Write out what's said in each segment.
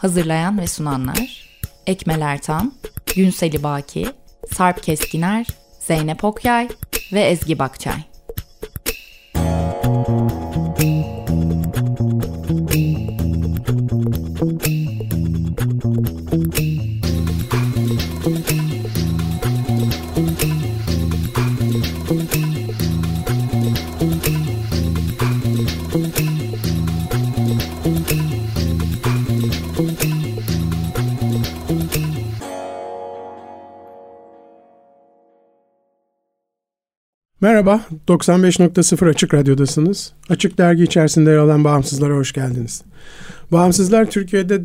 Hazırlayan ve sunanlar Ekmel Ertan, Günseli Baki, Sarp Keskiner, Zeynep Okyay ve Ezgi Bakçay. Merhaba, 95.0 Açık Radyo'dasınız. Açık Dergi içerisinde yer alan Bağımsızlar'a hoş geldiniz. Bağımsızlar Türkiye'de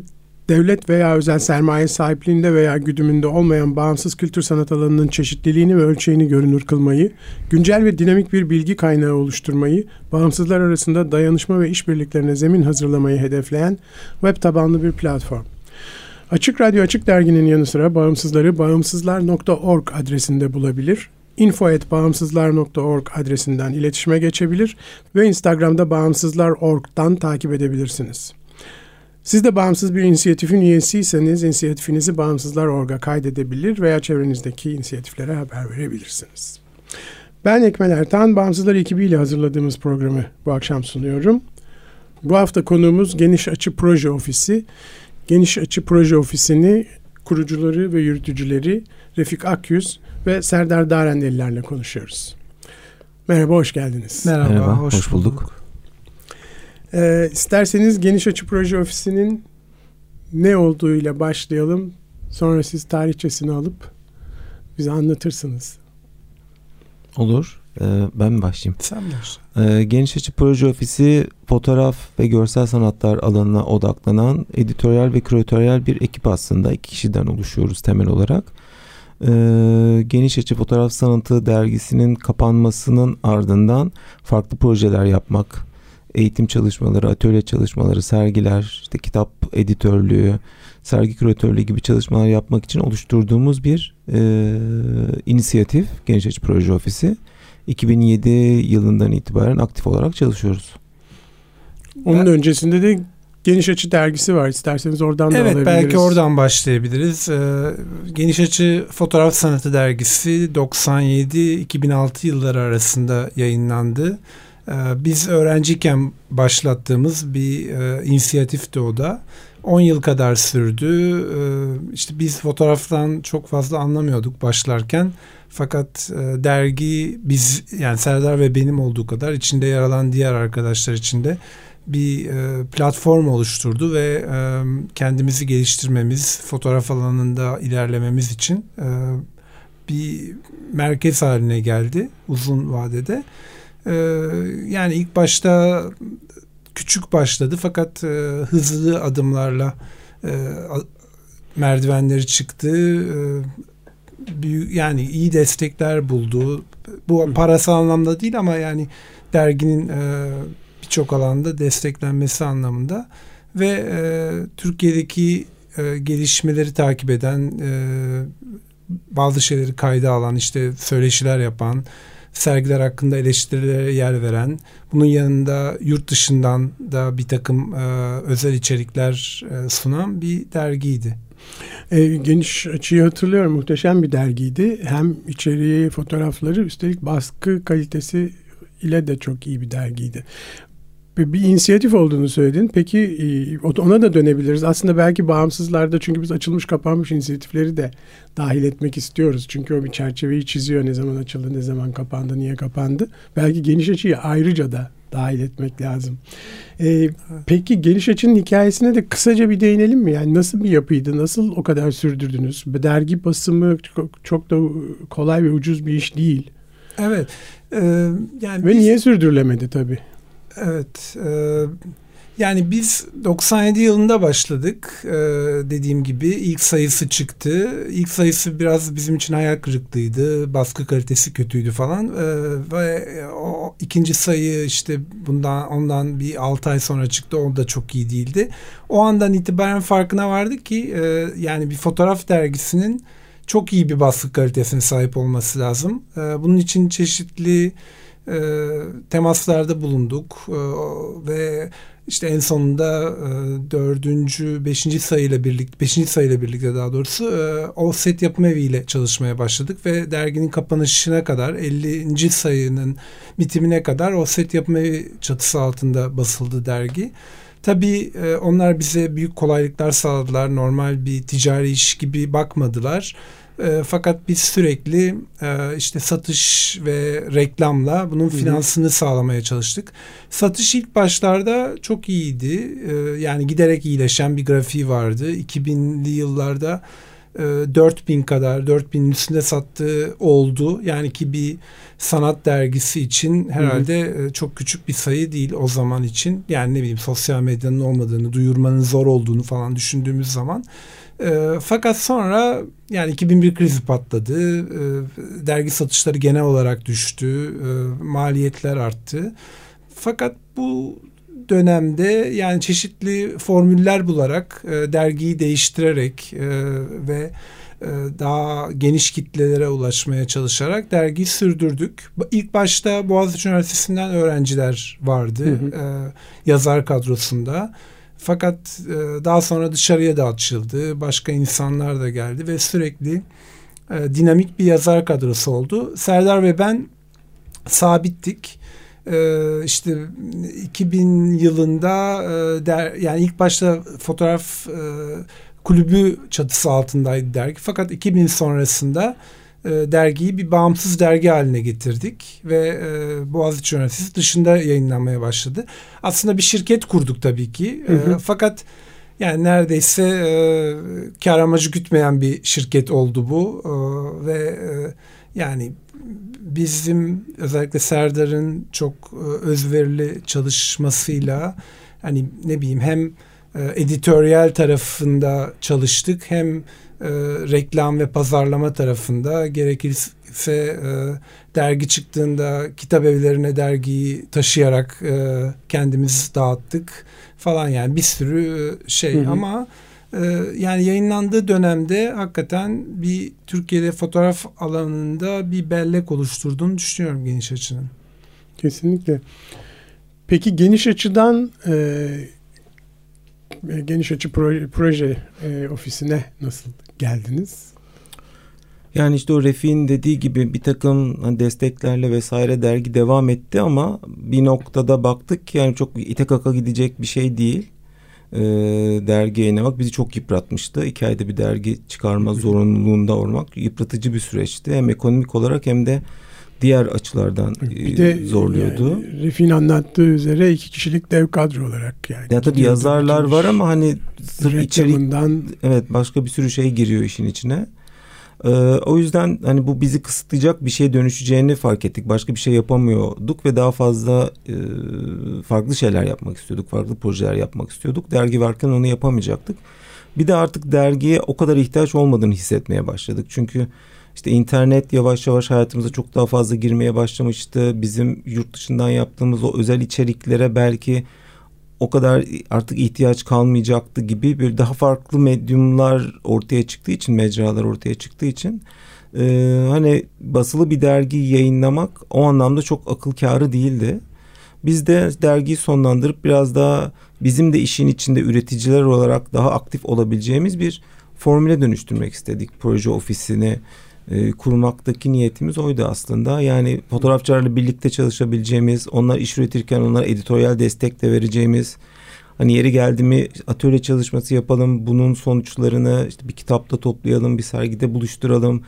devlet veya özel sermaye sahipliğinde veya güdümünde olmayan bağımsız kültür sanat alanının çeşitliliğini ve ölçeğini görünür kılmayı, güncel ve dinamik bir bilgi kaynağı oluşturmayı, bağımsızlar arasında dayanışma ve işbirliklerine zemin hazırlamayı hedefleyen web tabanlı bir platform. Açık Radyo Açık Dergi'nin yanı sıra bağımsızları bağımsızlar.org adresinde bulabilir info.bağımsızlar.org adresinden iletişime geçebilir ve Instagram'da bağımsızlar.org'dan takip edebilirsiniz. Siz de bağımsız bir inisiyatifin üyesiyseniz inisiyatifinizi Bağımsızlar.org'a kaydedebilir veya çevrenizdeki inisiyatiflere haber verebilirsiniz. Ben Ekmel Ertan, Bağımsızlar ekibiyle hazırladığımız programı bu akşam sunuyorum. Bu hafta konuğumuz Geniş Açı Proje Ofisi. Geniş Açı Proje Ofisi'ni kurucuları ve yürütücüleri Refik Akyüz ve Serdar Darendelilerle konuşuyoruz. Merhaba, hoş geldiniz. Merhaba, Merhaba hoş, hoş bulduk. bulduk. Ee, isterseniz Geniş Açı Proje Ofisi'nin ne olduğuyla başlayalım. Sonra siz tarihçesini alıp bize anlatırsınız. Olur. Ee, ben mi başlayayım? Sen başla. Ee, Geniş Açı Proje Ofisi fotoğraf ve görsel sanatlar alanına odaklanan editoryal ve küratöryel bir ekip aslında. iki kişiden oluşuyoruz temel olarak. Ee, Geniş Açı Fotoğraf Sanatı dergisinin kapanmasının ardından farklı projeler yapmak, eğitim çalışmaları, atölye çalışmaları, sergiler, işte kitap editörlüğü, sergi küratörlüğü gibi çalışmalar yapmak için oluşturduğumuz bir e, inisiyatif Geniş Açı Proje Ofisi. 2007 yılından itibaren aktif olarak çalışıyoruz. Onun ben, öncesinde de Geniş Açı dergisi var. İsterseniz oradan da evet, alabiliriz. Evet belki oradan başlayabiliriz. Ee, Geniş Açı Fotoğraf Sanatı dergisi 97-2006 yılları arasında yayınlandı. Ee, biz öğrenciyken başlattığımız bir e, inisiyatifti o da. 10 yıl kadar sürdü. Ee, işte biz fotoğraftan çok fazla anlamıyorduk başlarken. Fakat e, dergi biz yani Serdar ve benim olduğu kadar içinde yer alan diğer arkadaşlar için de bir e, platform oluşturdu ve e, kendimizi geliştirmemiz, fotoğraf alanında ilerlememiz için e, bir merkez haline geldi uzun vadede. E, yani ilk başta küçük başladı fakat e, hızlı adımlarla e, merdivenleri çıktı. E, büyük yani iyi destekler buldu. Bu parasal anlamda değil ama yani derginin e, birçok alanda desteklenmesi anlamında ve e, Türkiye'deki e, gelişmeleri takip eden e, bazı şeyleri kayda alan işte söyleşiler yapan sergiler hakkında eleştirilere yer veren bunun yanında yurt dışından da bir takım e, özel içerikler e, sunan bir dergiydi. E, geniş açıyı hatırlıyorum. Muhteşem bir dergiydi. Hem içeriği, fotoğrafları üstelik baskı kalitesi ile de çok iyi bir dergiydi bir inisiyatif olduğunu söyledin. Peki e, ona da dönebiliriz. Aslında belki bağımsızlarda çünkü biz açılmış kapanmış inisiyatifleri de dahil etmek istiyoruz. Çünkü o bir çerçeveyi çiziyor. Ne zaman açıldı, ne zaman kapandı, niye kapandı. Belki geniş açıyı ayrıca da dahil etmek lazım. Ee, peki geniş açının hikayesine de kısaca bir değinelim mi? Yani nasıl bir yapıydı? Nasıl o kadar sürdürdünüz? Dergi basımı çok, çok da kolay ve ucuz bir iş değil. Evet. E, yani ve biz... niye sürdürülemedi tabii? Evet. E, yani biz 97 yılında başladık. E, dediğim gibi ilk sayısı çıktı. İlk sayısı biraz bizim için hayal kırıklığıydı. Baskı kalitesi kötüydü falan. E, ve o ikinci sayı işte bundan ondan bir 6 ay sonra çıktı. O da çok iyi değildi. O andan itibaren farkına vardık ki e, yani bir fotoğraf dergisinin çok iyi bir baskı kalitesine sahip olması lazım. E, bunun için çeşitli e, temaslarda bulunduk e, ve işte en sonunda e, dördüncü, beşinci sayıyla birlikte, beşinci sayıyla birlikte daha doğrusu e, offset yapım eviyle çalışmaya başladık ve derginin kapanışına kadar 50. sayının bitimine kadar offset yapım evi çatısı altında basıldı dergi. Tabii e, onlar bize büyük kolaylıklar sağladılar. Normal bir ticari iş gibi bakmadılar. Fakat biz sürekli e, işte satış ve reklamla bunun finansını sağlamaya çalıştık. Satış ilk başlarda çok iyiydi. E, yani giderek iyileşen bir grafiği vardı. 2000'li yıllarda e, 4000 kadar 4000'in üstünde sattığı oldu. Yani ki bir sanat dergisi için herhalde hı hı. E, çok küçük bir sayı değil o zaman için. Yani ne bileyim sosyal medyanın olmadığını, duyurmanın zor olduğunu falan düşündüğümüz zaman. E, fakat sonra yani 2001 krizi patladı. E, dergi satışları genel olarak düştü. E, maliyetler arttı. Fakat bu dönemde yani çeşitli formüller bularak e, dergiyi değiştirerek e, ve e, daha geniş kitlelere ulaşmaya çalışarak dergiyi sürdürdük. İlk başta Boğaziçi Üniversitesi'nden öğrenciler vardı hı hı. E, yazar kadrosunda. Fakat e, daha sonra dışarıya da açıldı. Başka insanlar da geldi ve sürekli e, dinamik bir yazar kadrosu oldu. Serdar ve ben sabittik. E, işte 2000 yılında e, der, yani ilk başta fotoğraf e, kulübü çatısı altındaydı dergi. Fakat 2000 sonrasında e, dergiyi bir bağımsız dergi haline getirdik ve e, Boğaziçi Üniversitesi dışında yayınlanmaya başladı. Aslında bir şirket kurduk tabii ki. Hı hı. E, fakat yani neredeyse e, kar amacı gütmeyen bir şirket oldu bu e, ve e, yani bizim özellikle Serdar'ın çok e, özverili çalışmasıyla hani ne bileyim hem e, editoryal tarafında çalıştık hem e, reklam ve pazarlama tarafında gerekirse e, dergi çıktığında kitap evlerine dergiyi taşıyarak e, kendimiz dağıttık falan yani bir sürü şey hı hı. ama e, yani yayınlandığı dönemde hakikaten bir Türkiye'de fotoğraf alanında bir bellek oluşturduğunu düşünüyorum geniş açının. Kesinlikle. Peki geniş açıdan e, geniş açı proje, proje e, ofisine nasıl geldiniz? Yani işte o Refik'in dediği gibi bir takım desteklerle vesaire dergi devam etti ama bir noktada baktık ki yani çok ite kaka gidecek bir şey değil. Ee, dergi yayınlamak bizi çok yıpratmıştı. İki ayda bir dergi çıkarma zorunluluğunda olmak yıpratıcı bir süreçti. Hem ekonomik olarak hem de diğer açılardan bir de e, zorluyordu. Yani, Refin anlattığı üzere iki kişilik dev kadro olarak yani. Ya tabii yazarlar var ama hani sırf içerik evet başka bir sürü şey giriyor işin içine. Ee, o yüzden hani bu bizi kısıtlayacak bir şeye dönüşeceğini fark ettik. Başka bir şey yapamıyorduk ve daha fazla e, farklı şeyler yapmak istiyorduk. Farklı projeler yapmak istiyorduk. Dergi varken onu yapamayacaktık. Bir de artık dergiye o kadar ihtiyaç olmadığını hissetmeye başladık. Çünkü işte internet yavaş yavaş hayatımıza çok daha fazla girmeye başlamıştı. Bizim yurt dışından yaptığımız o özel içeriklere belki o kadar artık ihtiyaç kalmayacaktı gibi bir daha farklı medyumlar ortaya çıktığı için mecralar ortaya çıktığı için e, hani basılı bir dergi yayınlamak o anlamda çok akıl kârı değildi. Biz de dergiyi sonlandırıp biraz daha bizim de işin içinde üreticiler olarak daha aktif olabileceğimiz bir formüle dönüştürmek istedik proje ofisini e, kurmaktaki niyetimiz oydu aslında. Yani fotoğrafçılarla birlikte çalışabileceğimiz, onlar iş üretirken onlara editoryal destek de vereceğimiz, hani yeri geldi mi atölye çalışması yapalım, bunun sonuçlarını işte bir kitapta toplayalım, bir sergide buluşturalım,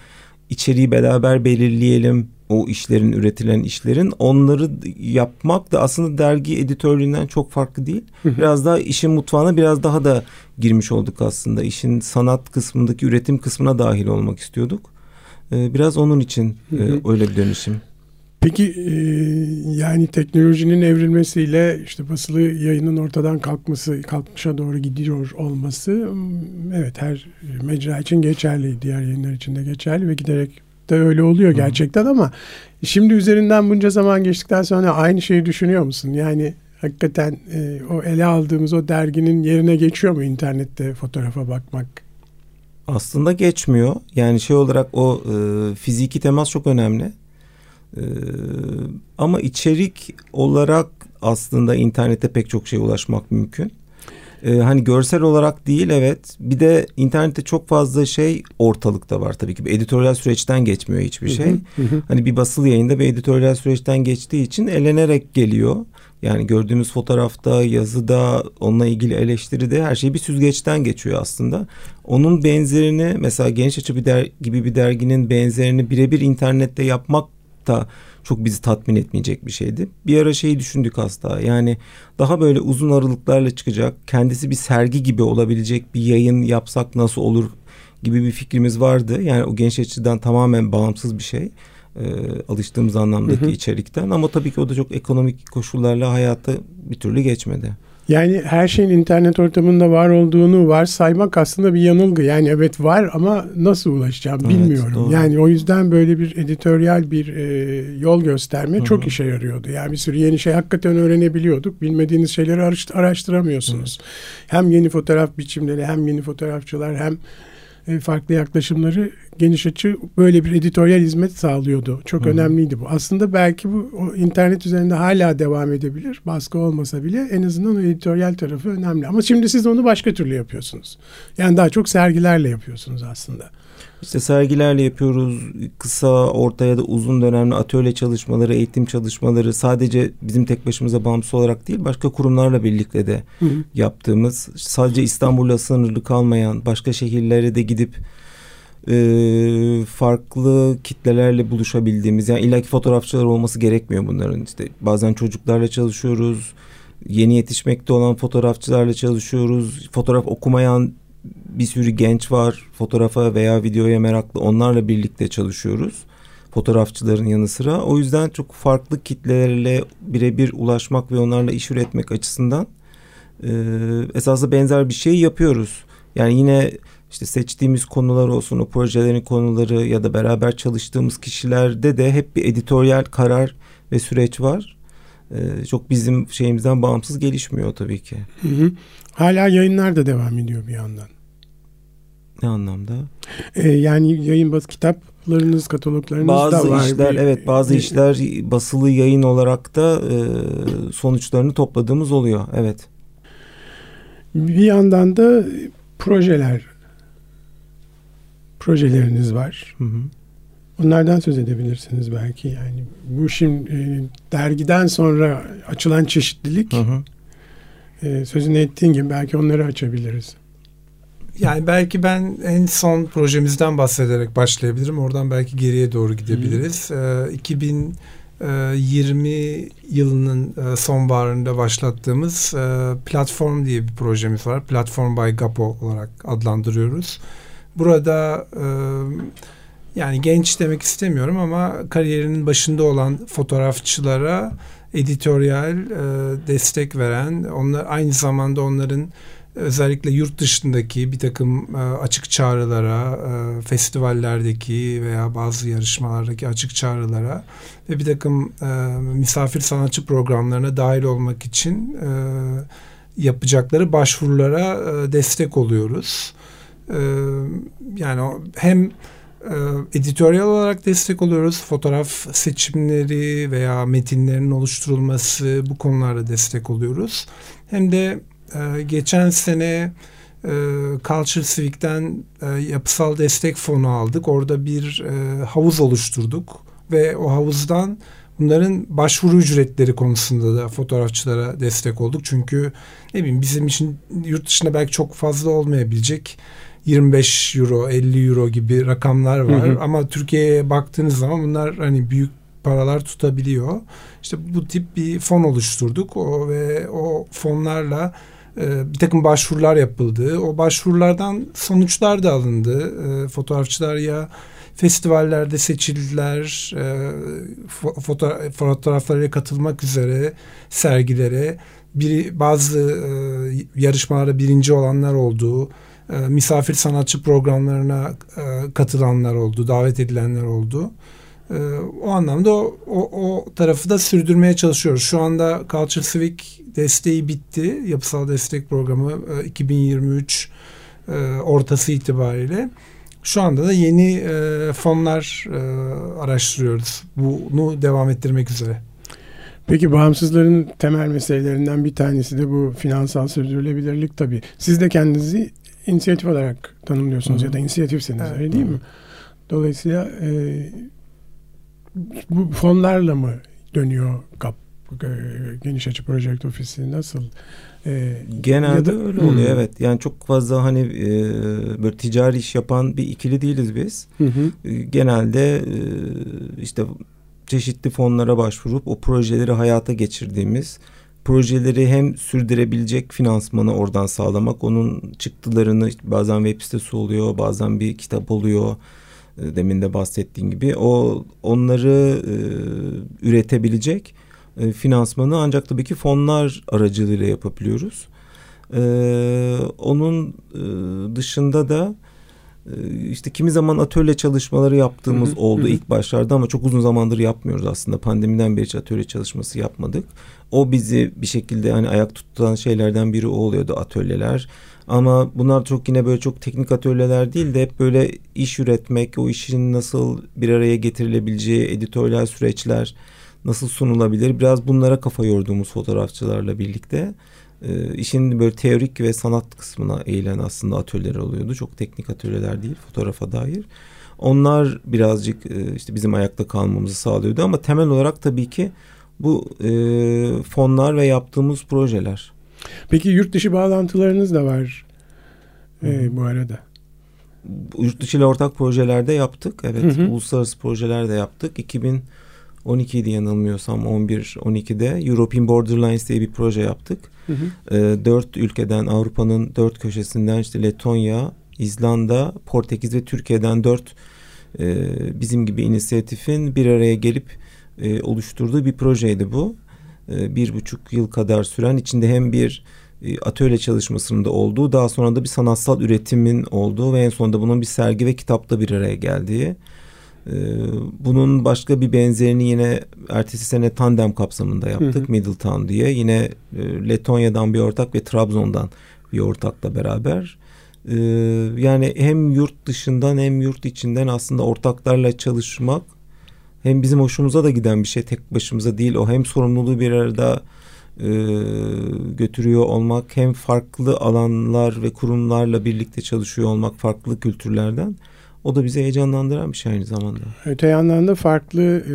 içeriği beraber belirleyelim o işlerin üretilen işlerin onları yapmak da aslında dergi editörlüğünden çok farklı değil. Biraz daha işin mutfağına biraz daha da girmiş olduk aslında. İşin sanat kısmındaki üretim kısmına dahil olmak istiyorduk. Ee, biraz onun için e, öyle bir dönüşüm. Peki e, yani teknolojinin evrilmesiyle işte basılı yayının ortadan kalkması, kalkmışa doğru gidiyor olması evet her mecra için geçerli, diğer yayınlar için de geçerli ve giderek de öyle oluyor gerçekten ama şimdi üzerinden bunca zaman geçtikten sonra aynı şeyi düşünüyor musun? Yani hakikaten e, o ele aldığımız o derginin yerine geçiyor mu internette fotoğrafa bakmak? Aslında geçmiyor. Yani şey olarak o e, fiziki temas çok önemli. Ee, ama içerik olarak aslında internette pek çok şeye ulaşmak mümkün. Ee, hani görsel olarak değil evet. Bir de internette çok fazla şey ortalıkta var tabii ki. Bir editoryal süreçten geçmiyor hiçbir şey. hani bir basılı yayında bir editoryal süreçten geçtiği için elenerek geliyor. Yani gördüğümüz fotoğrafta, yazıda, onunla ilgili eleştiride her şey bir süzgeçten geçiyor aslında. Onun benzerini mesela Genç Açı bir der, gibi bir derginin benzerini birebir internette yapmak da çok bizi tatmin etmeyecek bir şeydi. Bir ara şeyi düşündük hasta. Yani daha böyle uzun aralıklarla çıkacak, kendisi bir sergi gibi olabilecek bir yayın yapsak nasıl olur gibi bir fikrimiz vardı. Yani o genç açıdan tamamen bağımsız bir şey. E, alıştığımız anlamdaki hı hı. içerikten ama tabii ki o da çok ekonomik koşullarla hayata bir türlü geçmedi. Yani her şeyin internet ortamında var olduğunu varsaymak aslında bir yanılgı. Yani evet var ama nasıl ulaşacağım evet, bilmiyorum. Doğru. Yani o yüzden böyle bir editoryal bir e, yol gösterme Hı-hı. çok işe yarıyordu. Yani bir sürü yeni şey hakikaten öğrenebiliyorduk. Bilmediğiniz şeyleri araştıramıyorsunuz. Hı. Hem yeni fotoğraf biçimleri hem yeni fotoğrafçılar hem farklı yaklaşımları geniş açı böyle bir editoryal hizmet sağlıyordu. Çok Hı. önemliydi bu. Aslında belki bu o internet üzerinde hala devam edebilir. Baskı olmasa bile en azından o editoryal tarafı önemli. Ama şimdi siz onu başka türlü yapıyorsunuz. Yani daha çok sergilerle yapıyorsunuz aslında. İşte sergilerle yapıyoruz. Kısa, orta ya da uzun dönemli atölye çalışmaları, eğitim çalışmaları sadece bizim tek başımıza bağımsız olarak değil başka kurumlarla birlikte de hı hı. yaptığımız sadece İstanbul'la sınırlı kalmayan başka şehirlere de gidip e, farklı kitlelerle buluşabildiğimiz yani illaki fotoğrafçılar olması gerekmiyor bunların işte bazen çocuklarla çalışıyoruz yeni yetişmekte olan fotoğrafçılarla çalışıyoruz fotoğraf okumayan bir sürü genç var fotoğrafa veya videoya meraklı onlarla birlikte çalışıyoruz fotoğrafçıların yanı sıra o yüzden çok farklı kitlelerle birebir ulaşmak ve onlarla iş üretmek açısından e, esasında benzer bir şey yapıyoruz yani yine işte seçtiğimiz konular olsun o projelerin konuları ya da beraber çalıştığımız kişilerde de hep bir editoryal karar ve süreç var. Ee, çok bizim şeyimizden bağımsız gelişmiyor tabii ki. Hı hı. Hala yayınlar da devam ediyor bir yandan. Ne anlamda? Ee, yani yayın bas kitaplarınız, kataloglarınız bazı da var. Bazı işler, bir, evet bazı bir, işler basılı yayın olarak da e, sonuçlarını topladığımız oluyor. Evet. Bir yandan da projeler projeleriniz var. Hı hı. Onlardan söz edebilirsiniz belki. Yani bu şimdi e, dergiden sonra açılan çeşitlilik hı hı. E, sözünü ettiğin gibi belki onları açabiliriz. Yani belki ben en son projemizden bahsederek başlayabilirim. Oradan belki geriye doğru gidebiliriz. Hı. E, 2020 e, yılının e, sonbaharında başlattığımız e, Platform diye bir projemiz var. Platform by Gapo olarak adlandırıyoruz. Burada e, yani genç demek istemiyorum ama kariyerinin başında olan fotoğrafçılara editoryal e, destek veren, onlar aynı zamanda onların özellikle yurt dışındaki bir takım e, açık çağrılara, e, festivallerdeki veya bazı yarışmalardaki açık çağrılara ve bir takım e, misafir sanatçı programlarına dahil olmak için yapacakları başvurulara destek oluyoruz. Yani hem editoryal olarak destek oluyoruz. Fotoğraf seçimleri veya metinlerin oluşturulması bu konularda destek oluyoruz. Hem de e, geçen sene e, Culture Civic'ten e, yapısal destek fonu aldık. Orada bir e, havuz oluşturduk ve o havuzdan bunların başvuru ücretleri konusunda da fotoğrafçılara destek olduk. Çünkü ne bileyim bizim için yurt dışında belki çok fazla olmayabilecek 25 euro, 50 euro gibi rakamlar var. Hı hı. Ama Türkiye'ye baktığınız zaman bunlar hani büyük paralar tutabiliyor. İşte bu tip bir fon oluşturduk o ve o fonlarla e, bir takım başvurular yapıldı. O başvurulardan sonuçlar da alındı. E, fotoğrafçılar ya festivallerde seçildiler, e, foto fotoğraflarıyla katılmak üzere sergilere, biri bazı e, yarışmalara birinci olanlar oldu e, misafir sanatçı programlarına e, katılanlar oldu, davet edilenler oldu. E, o anlamda o, o, o tarafı da sürdürmeye çalışıyoruz. Şu anda Culture Civic desteği bitti. Yapısal destek programı e, 2023 e, ortası itibariyle. Şu anda da yeni e, fonlar e, araştırıyoruz. Bunu devam ettirmek üzere. Peki bağımsızların temel meselelerinden bir tanesi de bu finansal sürdürülebilirlik tabii. Siz de kendinizi inisiyatif olarak tanımlıyorsunuz Hı. ya da inisiyatifsiniz evet. öyle değil Hı. mi? Dolayısıyla e, bu fonlarla mı dönüyor kap e, geniş açı project ofisi nasıl? E, Genelde da, öyle oluyor hmm. evet. Yani çok fazla hani e, böyle ticari iş yapan bir ikili değiliz biz. Hı hı. E, genelde e, işte çeşitli fonlara başvurup o projeleri hayata geçirdiğimiz projeleri hem sürdürebilecek finansmanı oradan sağlamak onun çıktılarını bazen web sitesi oluyor bazen bir kitap oluyor e, demin de bahsettiğim gibi o onları e, üretebilecek e, finansmanı ancak tabii ki fonlar aracılığıyla yapabiliyoruz. E, onun e, dışında da işte kimi zaman atölye çalışmaları yaptığımız hı hı, oldu hı. ilk başlarda ama çok uzun zamandır yapmıyoruz aslında. Pandemiden beri hiç atölye çalışması yapmadık. O bizi bir şekilde hani ayak tutan şeylerden biri o oluyordu atölyeler. Ama bunlar çok yine böyle çok teknik atölyeler değil de hep böyle iş üretmek, o işin nasıl bir araya getirilebileceği, editoryal süreçler nasıl sunulabilir? Biraz bunlara kafa yorduğumuz fotoğrafçılarla birlikte e, işin böyle teorik ve sanat kısmına eğilen aslında atölyeler oluyordu. Çok teknik atölyeler değil fotoğrafa dair. Onlar birazcık e, işte bizim ayakta kalmamızı sağlıyordu ama temel olarak tabii ki bu e, fonlar ve yaptığımız projeler. Peki yurt dışı bağlantılarınız da var e, bu arada. Yurt dışı ile ortak projelerde yaptık. Evet, hı hı. uluslararası projeler de yaptık. 2012 idi yanılmıyorsam 11-12'de European Borderlines diye bir proje yaptık. Hı. E, dört ülkeden Avrupa'nın dört köşesinden işte Letonya, İzlanda, Portekiz ve Türkiye'den dört e, bizim gibi inisiyatifin bir araya gelip e, oluşturduğu bir projeydi bu. E, bir buçuk yıl kadar süren içinde hem bir e, atölye çalışmasında olduğu daha sonra da bir sanatsal üretimin olduğu ve en sonunda bunun bir sergi ve kitapta bir araya geldiği. E, bunun başka bir benzerini yine ertesi sene tandem kapsamında yaptık. Hı hı. Middletown diye. Yine e, Letonya'dan bir ortak ve Trabzon'dan bir ortakla beraber. E, yani hem yurt dışından hem yurt içinden aslında ortaklarla çalışmak hem bizim hoşumuza da giden bir şey tek başımıza değil o hem sorumluluğu bir arada e, götürüyor olmak hem farklı alanlar ve kurumlarla birlikte çalışıyor olmak farklı kültürlerden o da bizi heyecanlandıran bir şey aynı zamanda. Öte yandan da farklı e,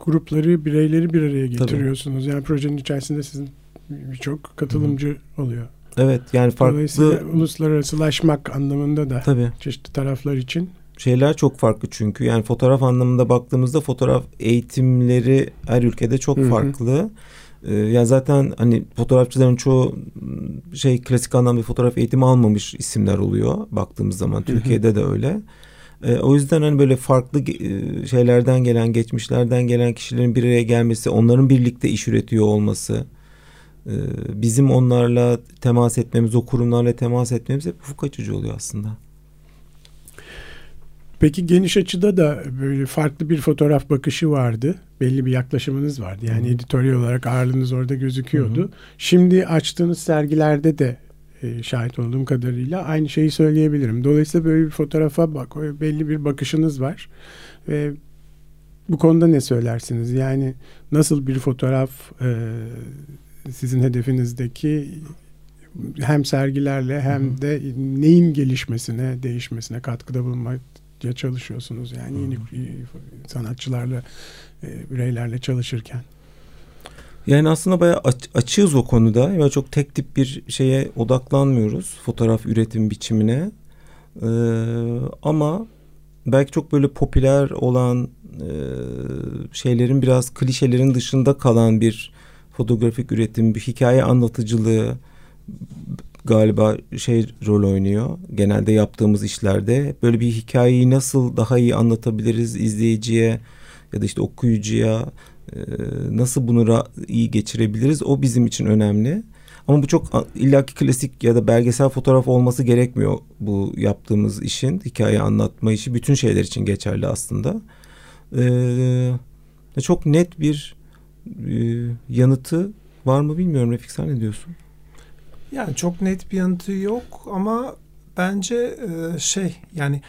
grupları, bireyleri bir araya getiriyorsunuz. Tabii. Yani projenin içerisinde sizin birçok katılımcı Hı. oluyor. Evet yani farklı... Dolayısıyla uluslararasılaşmak anlamında da Tabii. çeşitli taraflar için şeyler çok farklı çünkü. Yani fotoğraf anlamında baktığımızda fotoğraf eğitimleri her ülkede çok Hı-hı. farklı. Ee, yani zaten hani fotoğrafçıların çoğu şey klasik anlamda fotoğraf eğitimi almamış isimler oluyor baktığımız zaman. Türkiye'de de öyle. E, o yüzden hani böyle farklı e, şeylerden gelen, geçmişlerden gelen kişilerin bir araya gelmesi, onların birlikte iş üretiyor olması, e, bizim onlarla temas etmemiz, o kurumlarla temas etmemiz hep ufuk açıcı oluyor aslında. Peki geniş açıda da böyle farklı bir fotoğraf bakışı vardı. Belli bir yaklaşımınız vardı. Yani Hı. editoryal olarak ağırlığınız orada gözüküyordu. Hı. Şimdi açtığınız sergilerde de e, şahit olduğum kadarıyla aynı şeyi söyleyebilirim. Dolayısıyla böyle bir fotoğrafa bak belli bir bakışınız var. Ve bu konuda ne söylersiniz? Yani nasıl bir fotoğraf e, sizin hedefinizdeki hem sergilerle hem de neyin gelişmesine, değişmesine katkıda bulunmak ya çalışıyorsunuz yani yeni sanatçılarla, e, bireylerle çalışırken. Yani aslında bayağı aç, açığız o konuda. Yani çok tek tip bir şeye odaklanmıyoruz. Fotoğraf üretim biçimine. Ee, ama belki çok böyle popüler olan e, şeylerin biraz klişelerin dışında kalan bir fotoğrafik üretim, bir hikaye anlatıcılığı galiba şey rol oynuyor. Genelde yaptığımız işlerde böyle bir hikayeyi nasıl daha iyi anlatabiliriz izleyiciye ya da işte okuyucuya nasıl bunu iyi geçirebiliriz o bizim için önemli. Ama bu çok illaki klasik ya da belgesel fotoğraf olması gerekmiyor bu yaptığımız işin hikaye anlatma işi bütün şeyler için geçerli aslında. Ee, çok net bir e, yanıtı var mı bilmiyorum Refik sen ne diyorsun? Yani çok net bir yanıtı yok ama bence e, şey yani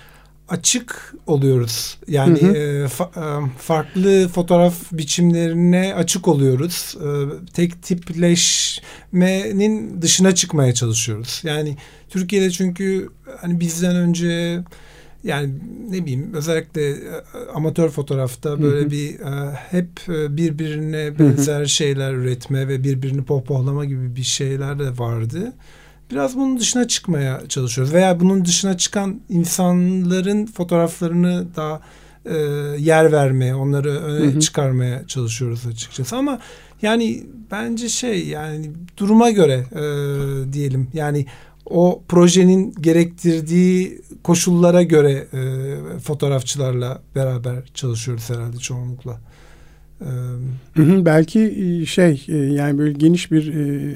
açık oluyoruz. Yani Hı hı. e, fa- e, farklı fotoğraf biçimlerine açık oluyoruz. E, tek tipleşmenin dışına çıkmaya çalışıyoruz. Yani Türkiye'de çünkü hani bizden önce yani ne bileyim özellikle e, amatör fotoğrafta böyle Hı hı. bir e, hep e, birbirine benzer şeyler üretme ve birbirini pohpohlama gibi bir şeyler de vardı. Biraz bunun dışına çıkmaya çalışıyoruz veya bunun dışına çıkan insanların fotoğraflarını daha e, yer vermeye, onları öne Hı hı. çıkarmaya çalışıyoruz açıkçası. Ama yani bence şey yani duruma göre e, diyelim yani o projenin gerektirdiği koşullara göre e, fotoğrafçılarla beraber çalışıyoruz herhalde çoğunlukla. E, Hı hı, Belki e, şey e, yani böyle geniş bir e,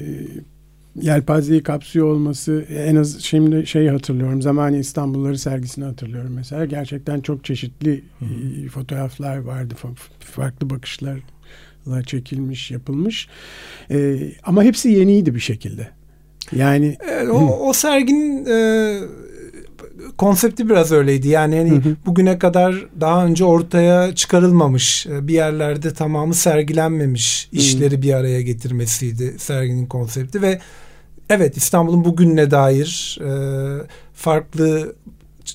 yelpazeyi kapsıyor olması en az şimdi şeyi hatırlıyorum. Zamani İstanbulları sergisini hatırlıyorum mesela. Gerçekten çok çeşitli e, fotoğraflar vardı. Fa- Farklı bakışlarla çekilmiş, yapılmış. E, ama hepsi yeniydi bir şekilde. Yani Evet, o, o serginin e, konsepti biraz öyleydi. Yani hani Hı hı. bugüne kadar daha önce ortaya çıkarılmamış, e, bir yerlerde tamamı sergilenmemiş işleri bir araya getirmesiydi serginin konsepti ve evet İstanbul'un bugününe dair e, farklı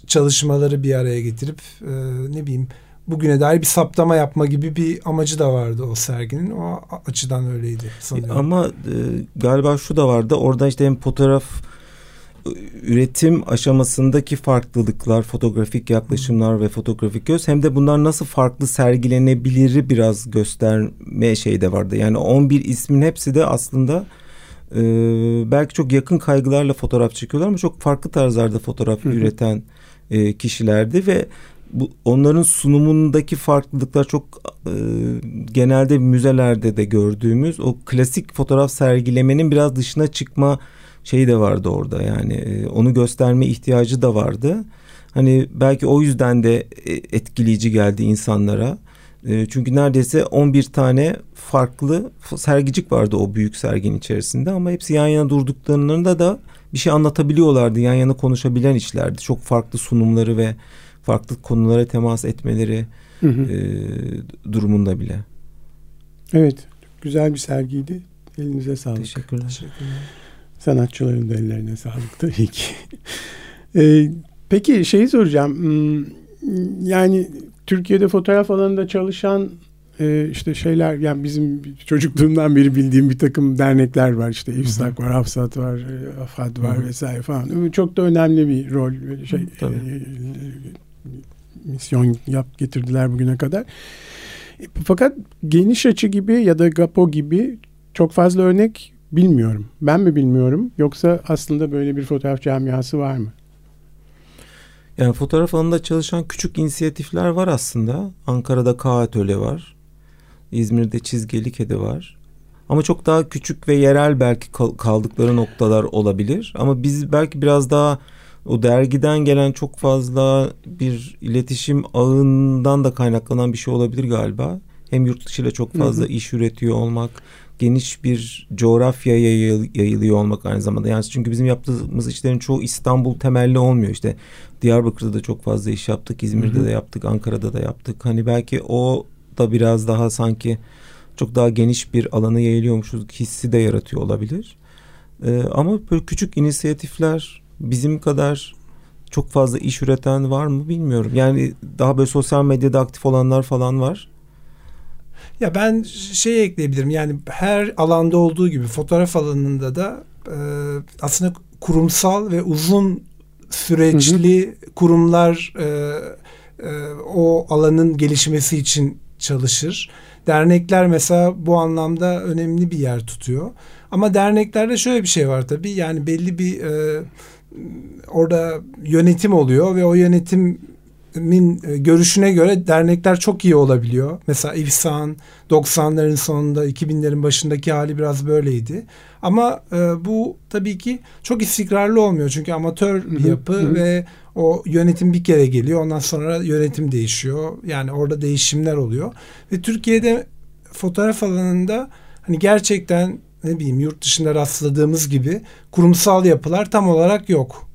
çalışmaları bir araya getirip e, ne bileyim bugüne dair bir saptama yapma gibi bir amacı da vardı o serginin. O açıdan öyleydi sanıyorum. Ama e, galiba şu da vardı. Orada işte hem fotoğraf e, üretim aşamasındaki farklılıklar, fotoğrafik yaklaşımlar ve fotoğrafik göz hem de bunlar nasıl farklı sergilenebiliri biraz gösterme şey de vardı. Yani 11 ismin hepsi de aslında e, belki çok yakın kaygılarla fotoğraf çekiyorlar ama çok farklı tarzlarda fotoğraf hı. üreten e, kişilerdi ve bu onların sunumundaki farklılıklar çok e, genelde müzelerde de gördüğümüz o klasik fotoğraf sergilemenin biraz dışına çıkma şeyi de vardı orada yani e, onu gösterme ihtiyacı da vardı. Hani belki o yüzden de e, etkileyici geldi insanlara. E, çünkü neredeyse 11 tane farklı sergicik vardı o büyük serginin içerisinde ama hepsi yan yana durduklarında da bir şey anlatabiliyorlardı. Yan yana konuşabilen işlerdi. Çok farklı sunumları ve farklı konulara temas etmeleri hı hı. e, durumunda bile. evet güzel bir sergiydi. Elinize sağlık. Teşekkürler. Teşekkürler. Sanatçıların da ellerine sağlık tabii ki. Ee, peki şeyi soracağım. Hmm, Yani Türkiye'de fotoğraf alanında çalışan e, işte şeyler yani bizim çocukluğumdan beri bildiğim bir takım dernekler var işte İFSAK var, Hafsat var, e, AFAD var Hı hı. vesaire falan. Çok da önemli bir rol ve şey Tabii. e, misyon yap getirdiler bugüne kadar. E, Fakat geniş açı gibi ya da GAPO gibi çok fazla örnek bilmiyorum. Ben mi bilmiyorum yoksa aslında böyle bir fotoğraf camiası var mı? Yani fotoğraf alanında çalışan küçük inisiyatifler var aslında. Ankara'da K Atölye var. İzmir'de Çizgili Kedi var. Ama çok daha küçük ve yerel belki kal- kaldıkları noktalar olabilir. Ama biz belki biraz daha o dergiden gelen çok fazla bir iletişim ağından da kaynaklanan bir şey olabilir galiba. Hem yurt dışıyla çok fazla Hı hı. iş üretiyor olmak, geniş bir coğrafyaya yayıl- yayılıyor olmak aynı zamanda. Yani çünkü bizim yaptığımız işlerin çoğu İstanbul temelli olmuyor. İşte Diyarbakır'da da çok fazla iş yaptık, İzmir'de Hı hı. de yaptık, Ankara'da da yaptık. Hani belki o da biraz daha sanki çok daha geniş bir alana yayılıyormuşuz hissi de yaratıyor olabilir. Ee, ama böyle küçük inisiyatifler bizim kadar çok fazla iş üreten var mı bilmiyorum. Yani daha böyle sosyal medyada aktif olanlar falan var. Ya ben şey ekleyebilirim yani her alanda olduğu gibi fotoğraf alanında da e, aslında kurumsal ve uzun süreçli kurumlar e, e, o alanın gelişmesi için çalışır. Dernekler mesela bu anlamda önemli bir yer tutuyor. Ama derneklerde şöyle bir şey var tabii yani belli bir e, orada yönetim oluyor ve o yönetim min e, görüşüne göre dernekler çok iyi olabiliyor. Mesela İhsan 90'ların sonunda 2000'lerin başındaki hali biraz böyleydi. Ama e, bu tabii ki çok istikrarlı olmuyor. Çünkü amatör bir yapı hı hı. ve o yönetim bir kere geliyor. Ondan sonra yönetim değişiyor. Yani orada değişimler oluyor. Ve Türkiye'de fotoğraf alanında hani gerçekten ne bileyim yurt dışında rastladığımız gibi kurumsal yapılar tam olarak yok.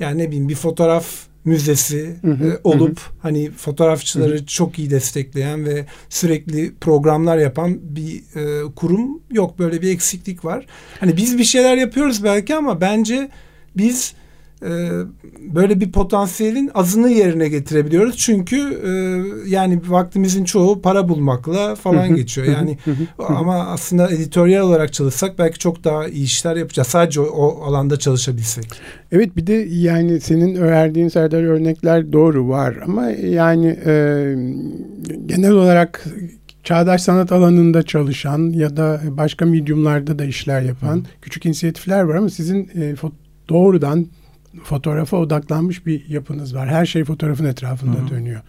Yani ne bileyim bir fotoğraf müzesi Hı hı, e, olup hani fotoğrafçıları çok iyi destekleyen ve sürekli programlar yapan bir e, kurum yok. Böyle bir eksiklik var. Hani biz bir şeyler yapıyoruz belki ama bence biz böyle bir potansiyelin azını yerine getirebiliyoruz. Çünkü e, yani vaktimizin çoğu para bulmakla falan geçiyor. Yani ama aslında editoryal olarak çalışsak belki çok daha iyi işler yapacağız. Sadece o, o alanda çalışabilsek. Evet bir de yani senin verdiğin Serdar örnekler doğru var ama yani e, genel olarak çağdaş sanat alanında çalışan ya da başka medyumlarda da işler yapan Hı. küçük inisiyatifler var ama sizin e, doğrudan fotoğrafa odaklanmış bir yapınız var. Her şey fotoğrafın etrafında Hı-hı. dönüyor.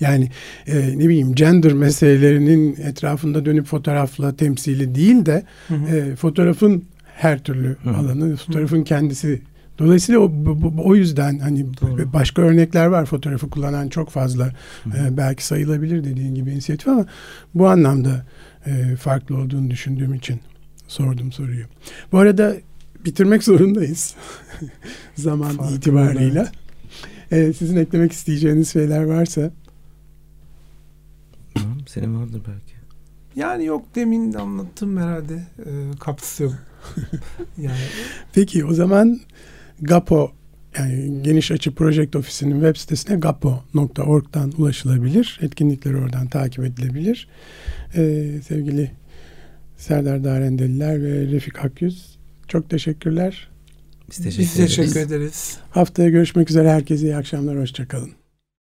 Yani e, ne bileyim gender meselelerinin etrafında dönüp fotoğrafla temsili değil de e, fotoğrafın her türlü Hı-hı. alanı, fotoğrafın Hı-hı. kendisi. Dolayısıyla o, bu, o yüzden hani Doğru. başka örnekler var fotoğrafı kullanan çok fazla e, belki sayılabilir dediğin gibi inisiyatif ama bu anlamda e, farklı olduğunu düşündüğüm için sordum soruyu. Bu arada bitirmek zorundayız. Zaman Farkında, itibarıyla. Evet. Ee, sizin eklemek isteyeceğiniz şeyler varsa. Senin vardır belki. Yani yok demin anlattım herhalde. E, kapsıyor. yani. Peki o zaman GAPO yani Geniş Açı Project Ofisi'nin web sitesine gapo.org'dan ulaşılabilir. Etkinlikleri oradan takip edilebilir. Ee, sevgili Serdar Darendeliler ve Refik Akyüz çok teşekkürler. Biz teşekkür, Biz teşekkür ederiz. Haftaya görüşmek üzere. Herkese iyi akşamlar. Hoşçakalın.